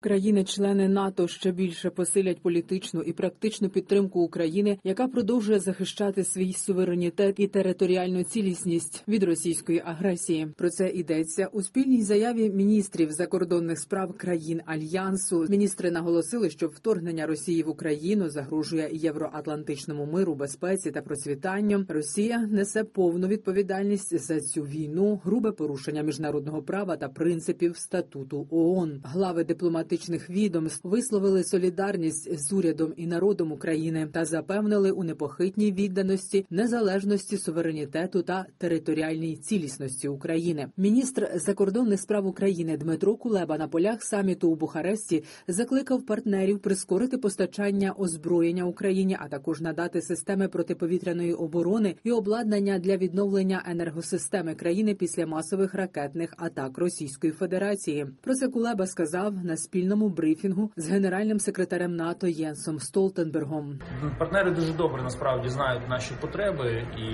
Країни-члени НАТО ще більше посилять політичну і практичну підтримку України, яка продовжує захищати свій суверенітет і територіальну цілісність від російської агресії. Про це йдеться у спільній заяві міністрів закордонних справ країн альянсу. Міністри наголосили, що вторгнення Росії в Україну загрожує євроатлантичному миру, безпеці та процвітанню. Росія несе повну відповідальність за цю війну, грубе порушення міжнародного права та принципів статуту ООН. Глави дипломатичних відомств висловили солідарність з урядом і народом України та запевнили у непохитній відданості незалежності суверенітету та територіальній цілісності України. Міністр закордонних справ України Дмитро Кулеба на полях саміту у Бухаресті закликав партнерів прискорити постачання озброєння Україні, а також надати системи протиповітряної оборони і обладнання для відновлення енергосистеми країни після масових ракетних атак Російської Федерації. Про це Кулеба сказав на спільному брифінгу з генеральним секретарем НАТО Єнсом Столтенбергом. Партнери дуже добре насправді знають наші потреби, і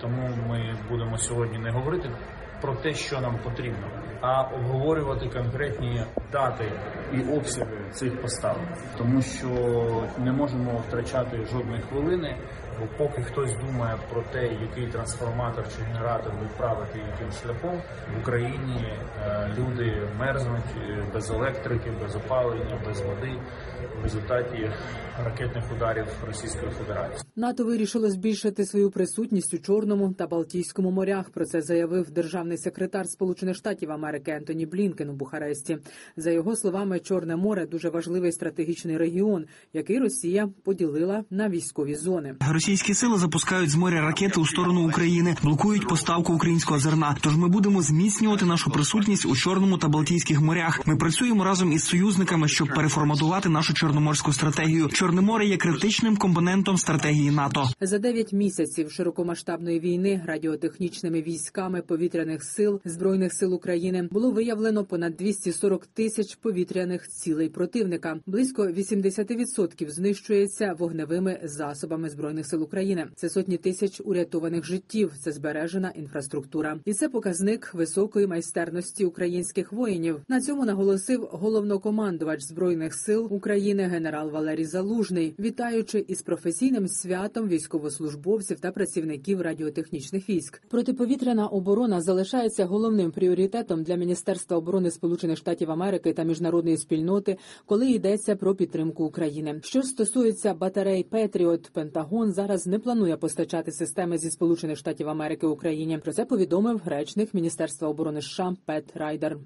тому ми будемо сьогодні не говорити про те, що нам потрібно, а обговорювати конкретні дати і обсяги цих поставок, тому що не можемо втрачати жодної хвилини. Бо поки хтось думає про те, який трансформатор чи генератор відправити яким шляхом в Україні е, люди мерзнуть е, без електрики, без опалення, без води в результаті ракетних ударів Російської Федерації. НАТО вирішило збільшити свою присутність у Чорному та Балтійському морях. Про це заявив державний секретар Сполучених Штатів Америки Ентоні Блінкен у Бухаресті. За його словами, Чорне море дуже важливий стратегічний регіон, який Росія поділила на військові зони. Російські сили запускають з моря ракети у сторону України, блокують поставку українського зерна. Тож ми будемо зміцнювати нашу присутність у Чорному та Балтійських морях. Ми працюємо разом із союзниками, щоб переформатувати нашу чорноморську стратегію. Чорне море є критичним компонентом стратегії НАТО. За 9 місяців широкомасштабної війни радіотехнічними військами повітряних сил збройних сил України було виявлено понад 240 тисяч повітряних цілей противника. Близько 80% знищується вогневими засобами збройних сил України. Це сотні тисяч урятованих життів. Це збережена інфраструктура, і це показник високої майстерності українських воїнів. На цьому наголосив головнокомандувач збройних сил України генерал Валерій Залужний, вітаючи із професійним святом військовослужбовців та працівників радіотехнічних військ. Протиповітряна оборона залишається головним пріоритетом для Міністерства оборони Сполучених Штатів Америки та міжнародної спільноти, коли йдеться про підтримку України. Що стосується батарей Петріот, Пентагон зараз не планує постачати системи зі Сполучених Штатів Америки Україні. Про це повідомив речник Міністерства оборони США Пет Райдер.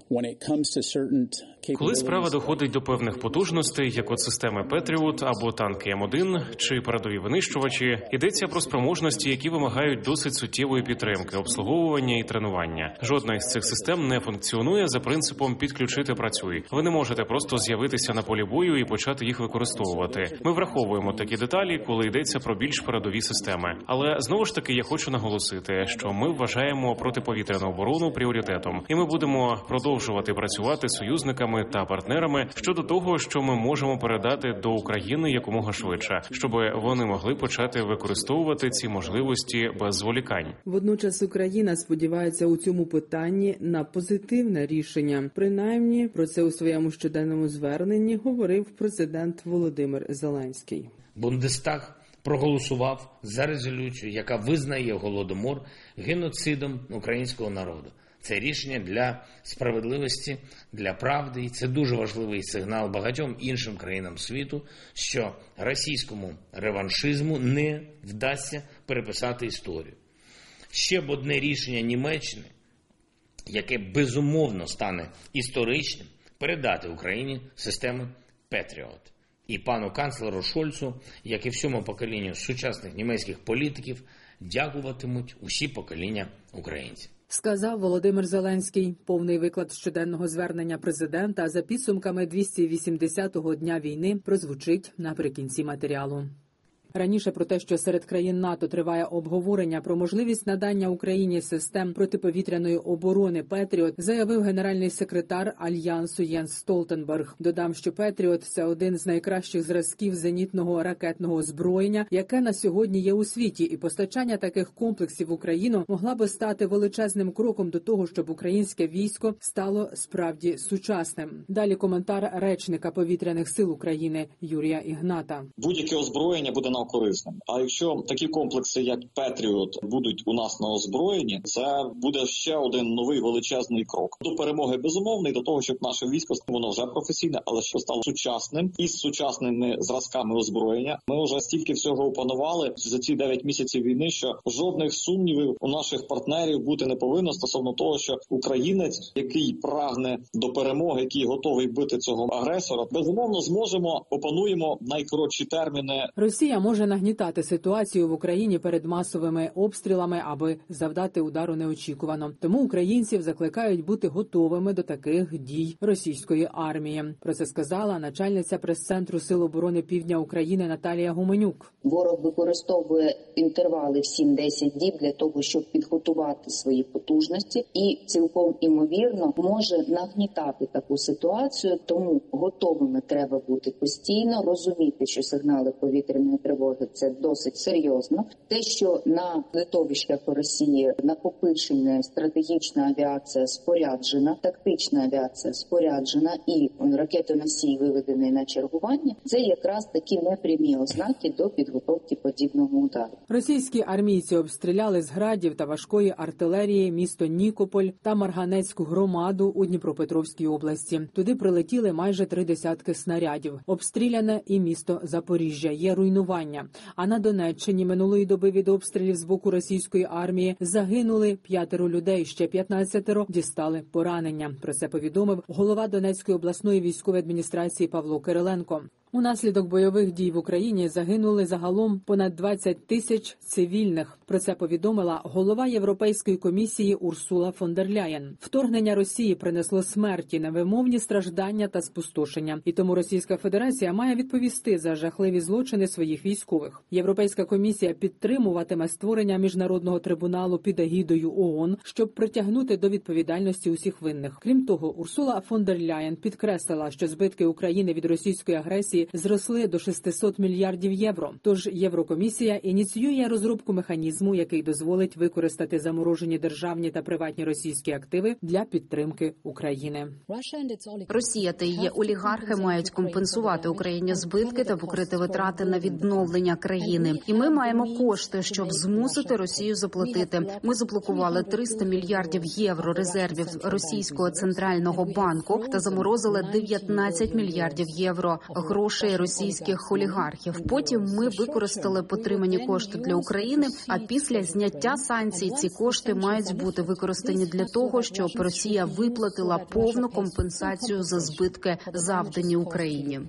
Коли справа доходить до певних потужностей, як от системи Петріот або танки М1 чи передові винищувачі, йдеться про спроможності, які вимагають досить суттєвої підтримки, обслуговування і тренування. Жодна із цих систем не функціонує за принципом підключи й працюй. Ви не можете просто з'явитися на полі бою і почати їх використовувати. Ми враховуємо такі деталі, коли йдеться про більш передові системи. Але знову ж таки я хочу наголосити, що ми вважаємо протиповітряну оборону пріоритетом, і ми будемо продовжувати працювати з союзниками та партнерами щодо того, що ми можемо передати до України якомога швидше, щоб вони могли почати використовувати ці можливості без зволікань. Водночас Україна сподівається у цьому питанні на позитивне рішення. Принаймні про це у своєму щоденному зверненні говорив президент Володимир Зеленський. Бундестаг проголосував за резолюцію, яка визнає голодомор геноцидом українського народу. Це рішення для справедливості, для правди, і це дуже важливий сигнал багатьом іншим країнам світу, що російському реваншизму не вдасться переписати історію. Ще б одне рішення Німеччини, яке безумовно стане історичним, передати Україні системи Петріот. І пану канцлеру Шольцу, як і всьому поколінню сучасних німецьких політиків, дякуватимуть усі покоління українців. Сказав Володимир Зеленський. Повний виклад щоденного звернення президента за підсумками 280-го дня війни прозвучить наприкінці матеріалу. Раніше про те, що серед країн НАТО триває обговорення про можливість надання Україні систем протиповітряної оборони Петріот, заявив генеральний секретар альянсу Єнс Столтенберг. Додам, що Петріот це один з найкращих зразків зенітного ракетного озброєння, яке на сьогодні є у світі, і постачання таких комплексів в Україну могла би стати величезним кроком до того, щоб українське військо стало справді сучасним. Далі коментар речника повітряних сил України Юрія Ігната. Будь-яке озброєння буде на корисним. А якщо такі комплекси, як Петріот, будуть у нас на озброєнні, це буде ще один новий величезний крок до перемоги безумовно і до того, щоб наше військо воно вже професійне, але що стало сучасним із сучасними зразками озброєння. Ми вже стільки всього опанували за ці 9 місяців війни, що жодних сумнівів у наших партнерів бути не повинно стосовно того, що українець, який прагне до перемоги, який готовий бити цього агресора, безумовно зможемо опануємо найкоротші терміни. Росія може нагнітати ситуацію в Україні перед масовими обстрілами, аби завдати удару неочікувано. Тому українців закликають бути готовими до таких дій російської армії. Про це сказала начальниця прес-центру Сил оборони Півдня України Наталія Гуменюк. Ворог використовує інтервали в 7-10 діб для того, щоб підготувати свої потужності, і цілком імовірно може нагнітати таку ситуацію. Тому готовими треба бути постійно, розуміти, що сигнали повітряної тривоги це досить серйозно. Те, що на литовищах Росії накопичена стратегічна авіація споряджена, тактична авіація споряджена і ракетоносій виведений на чергування, це якраз такі непрямі ознаки до підготовки подібного удару. Російські армійці обстріляли з градів та важкої артилерії місто Нікополь та Марганецьку громаду у Дніпропетровській області. Туди прилетіли майже три десятки снарядів. Обстріляне і місто Запоріжжя. Є руйнування. А на Донеччині минулої доби від обстрілів з боку російської армії загинули п'ятеро людей. Ще 15 дістали поранення. Про це повідомив голова Донецької обласної військової адміністрації Павло Кириленко. Унаслідок бойових дій в Україні загинули загалом понад 20 тисяч цивільних. Про це повідомила голова Європейської комісії Урсула фон дер Ляєн. Вторгнення Росії принесло смерті, невимовні страждання та спустошення, і тому Російська Федерація має відповісти за жахливі злочини своїх військових. Європейська комісія підтримуватиме створення міжнародного трибуналу під агідою ООН, щоб притягнути до відповідальності усіх винних. Крім того, Урсула фон дер Ляєн підкреслила, що збитки України від російської агресії зросли до 600 мільярдів євро. Тож Єврокомісія ініціює розробку механізму, який дозволить використати заморожені державні та приватні російські активи для підтримки України. Росія та її олігархи мають компенсувати Україні збитки та покрити витрати на відновлення країни. І ми маємо кошти, щоб змусити Росію заплатити. Ми заблокували 300 мільярдів євро резервів російського центрального банку та заморозили 19 мільярдів євро грошей російських олігархів. Потім ми використали потримані кошти для України. А після зняття санкцій ці кошти мають бути використані для того, щоб Росія виплатила повну компенсацію за збитки, завдані Україні.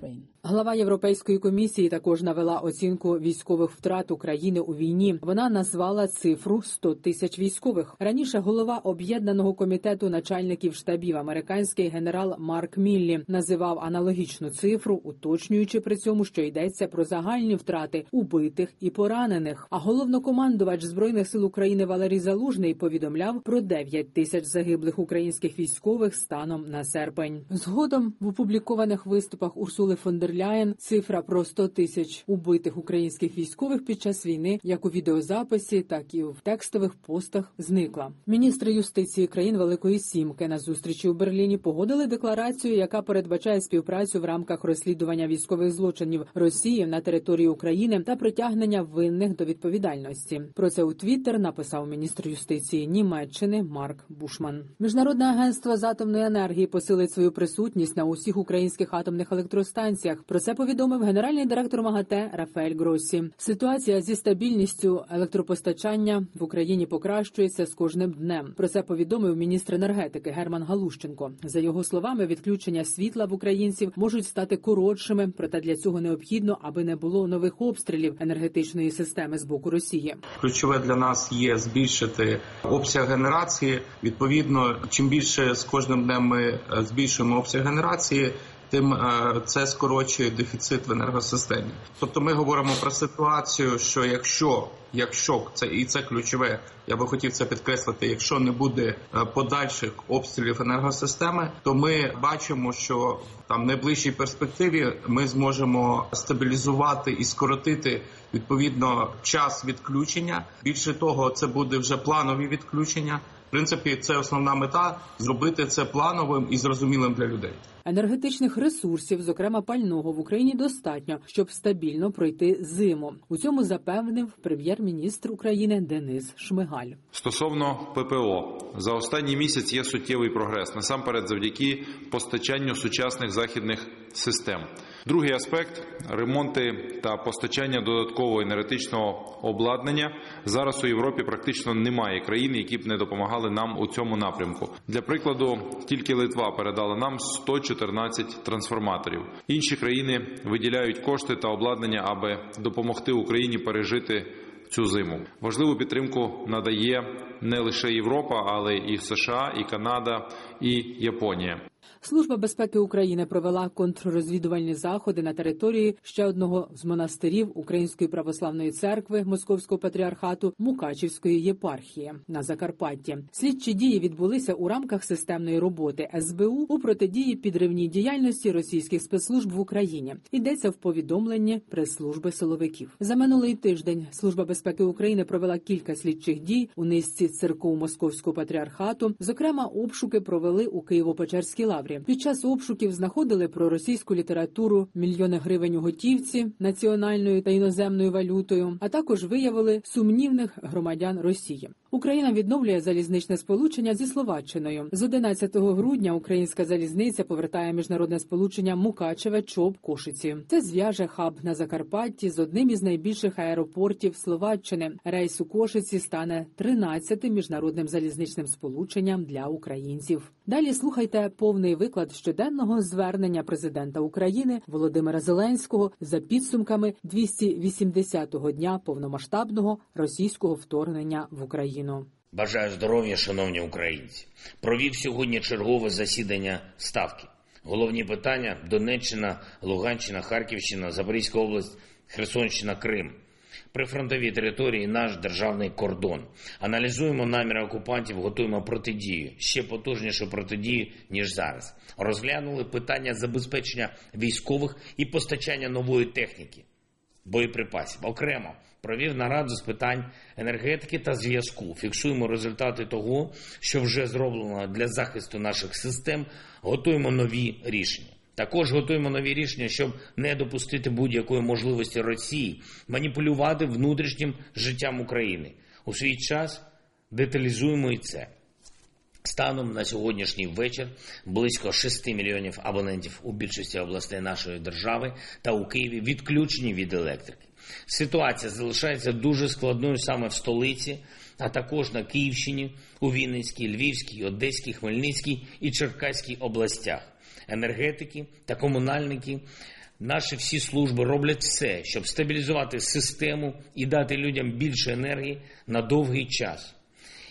Глава Європейської комісії також навела оцінку військових втрат України у війні. Вона назвала цифру 100 тисяч військових. Раніше голова об'єднаного комітету начальників штабів американський генерал Марк Міллі називав аналогічну цифру, уточнюючи при цьому, що йдеться про загальні втрати убитих і поранених. А головнокомандувач збройних сил України Валерій Залужний повідомляв про 9 тисяч загиблих українських військових станом на серпень. Згодом в опублікованих виступах Урсули фон дер Ляєн цифра про 100 тисяч убитих українських військових під час війни, як у відеозаписі, так і в текстових постах, зникла. Міністри юстиції країн Великої Сімки на зустрічі у Берліні погодили декларацію, яка передбачає співпрацю в рамках розслідування військових злочинів Росії на території України та притягнення винних до відповідальності. Про це у Твіттер написав міністр юстиції Німеччини Марк Бушман. Міжнародне агентство з атомної енергії посилить свою присутність на усіх українських атомних електростанціях галузях. Про це повідомив генеральний директор МАГАТЕ Рафаель Гросі. Ситуація зі стабільністю електропостачання в Україні покращується з кожним днем. Про це повідомив міністр енергетики Герман Галущенко. За його словами, відключення світла в українців можуть стати коротшими, проте для цього необхідно, аби не було нових обстрілів енергетичної системи з боку Росії. Ключове для нас є збільшити обсяг генерації. Відповідно, чим більше з кожним днем ми е, збільшуємо обсяг генерації. Тим е, це скорочує дефіцит в енергосистемі. Тобто, ми говоримо про ситуацію, що якщо якщо це і це ключове, я би хотів це підкреслити. Якщо не буде е, подальших обстрілів енергосистеми, то ми бачимо, що там в найближчій перспективі ми зможемо стабілізувати і скоротити відповідно час відключення. Більше того, це буде вже планові відключення. В принципі, це основна мета зробити це плановим і зрозумілим для людей. Енергетичних ресурсів, зокрема пального, в Україні достатньо, щоб стабільно пройти зиму. У цьому запевнив прем'єр-міністр України Денис Шмигаль. Стосовно ППО за останній місяць є суттєвий прогрес насамперед, завдяки постачанню сучасних західних систем. Другий аспект ремонти та постачання додаткового енергетичного обладнання. Зараз у Європі практично немає країн, які б не допомагали нам у цьому напрямку. Для прикладу, тільки Литва передала нам 114 трансформаторів. Інші країни виділяють кошти та обладнання, аби допомогти Україні пережити. Цю зиму важливу підтримку надає не лише Європа, але і США, і Канада, і Японія. Служба безпеки України провела контррозвідувальні заходи на території ще одного з монастирів Української православної церкви Московського патріархату Мукачівської єпархії на Закарпатті. Слідчі дії відбулися у рамках системної роботи СБУ у протидії підривній діяльності російських спецслужб в Україні. Йдеться в повідомленні прес-служби силовиків. За минулий тиждень служба безпеки України провела кілька слідчих дій у низці церков Московського патріархату. Зокрема, обшуки провели у Києво-Печерській лаврі. Під час обшуків знаходили проросійську літературу, мільйони гривень у готівці національною та іноземною валютою, а також виявили сумнівних громадян Росії. Україна відновлює залізничне сполучення зі Словаччиною. З 11 грудня українська залізниця повертає міжнародне сполучення Мукачеве чоп Кошиці. Це зв'яже хаб на Закарпатті з одним із найбільших аеропортів Словаччини. Рейс у Кошиці стане 13-тим міжнародним залізничним сполученням для українців. Далі слухайте повний виклад щоденного звернення президента України Володимира Зеленського за підсумками 280-го дня повномасштабного російського вторгнення в Україну. Бажаю здоров'я, шановні українці. Провів сьогодні чергове засідання ставки. Головні питання: Донеччина, Луганщина, Харківщина, Запорізька область, Херсонщина, Крим. Прифронтові території наш державний кордон. Аналізуємо наміри окупантів, готуємо протидію, ще потужнішу протидію ніж зараз. Розглянули питання забезпечення військових і постачання нової техніки, боєприпасів. Окремо провів нараду з питань енергетики та зв'язку. Фіксуємо результати того, що вже зроблено для захисту наших систем. Готуємо нові рішення. Також готуємо нові рішення, щоб не допустити будь-якої можливості Росії маніпулювати внутрішнім життям України. У свій час деталізуємо і це. Станом на сьогоднішній вечір близько 6 мільйонів абонентів у більшості областей нашої держави та у Києві відключені від електрики. Ситуація залишається дуже складною саме в столиці, а також на Київщині, у Вінницькій, Львівській, Одеській, Хмельницькій і Черкаській областях енергетики та комунальники. Наші всі служби роблять все, щоб стабілізувати систему і дати людям більше енергії на довгий час.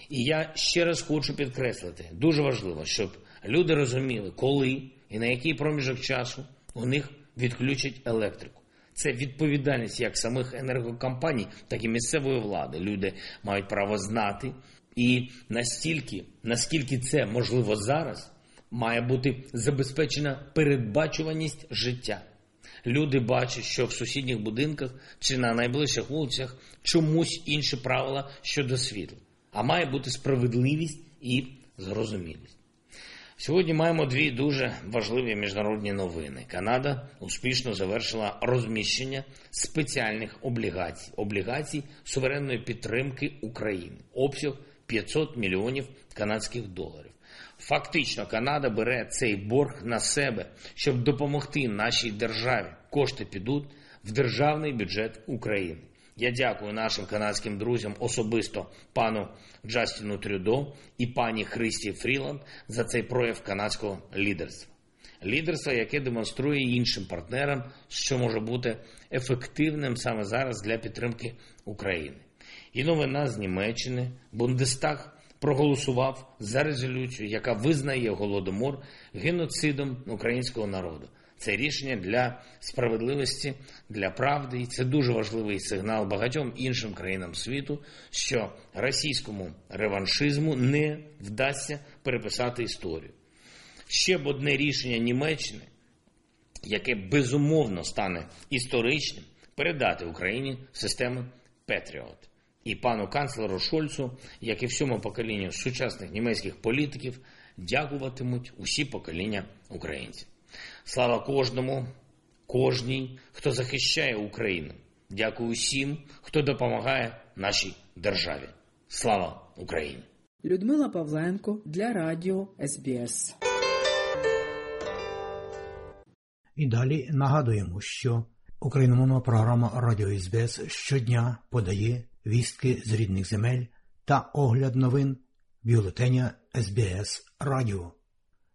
І я ще раз хочу підкреслити: дуже важливо, щоб люди розуміли, коли і на який проміжок часу у них відключать електрику. Це відповідальність як самих енергокомпаній, так і місцевої влади. Люди мають право знати. І настільки, наскільки це можливо зараз, має бути забезпечена передбачуваність життя. Люди бачать, що в сусідніх будинках чи на найближчих вулицях чомусь інші правила щодо світла, а має бути справедливість і зрозумілість. Сьогодні маємо дві дуже важливі міжнародні новини. Канада успішно завершила розміщення спеціальних облігацій облігацій суверенної підтримки України, обсяг 500 мільйонів канадських доларів. Фактично, Канада бере цей борг на себе, щоб допомогти нашій державі. Кошти підуть в державний бюджет України. Я дякую нашим канадським друзям, особисто пану Джастіну Трюдо і пані Христі Фріланд за цей прояв канадського лідерства. Лідерство, яке демонструє іншим партнерам, що може бути ефективним саме зараз для підтримки України. І новина з Німеччини Бундестаг проголосував за резолюцію, яка визнає голодомор геноцидом українського народу. Це рішення для справедливості, для правди, і це дуже важливий сигнал багатьом іншим країнам світу, що російському реваншизму не вдасться переписати історію. Ще б одне рішення Німеччини, яке безумовно стане історичним, передати Україні систему Петріот. І пану канцлеру Шольцу, як і всьому поколінню сучасних німецьких політиків, дякуватимуть усі покоління українців. Слава кожному, кожній, хто захищає Україну. Дякую всім, хто допомагає нашій державі. Слава Україні! Людмила Павленко для Радіо СБС. І далі нагадуємо, що україномовна програма Радіо СБС щодня подає вістки з рідних земель та огляд новин бюлетеня СБС Радіо.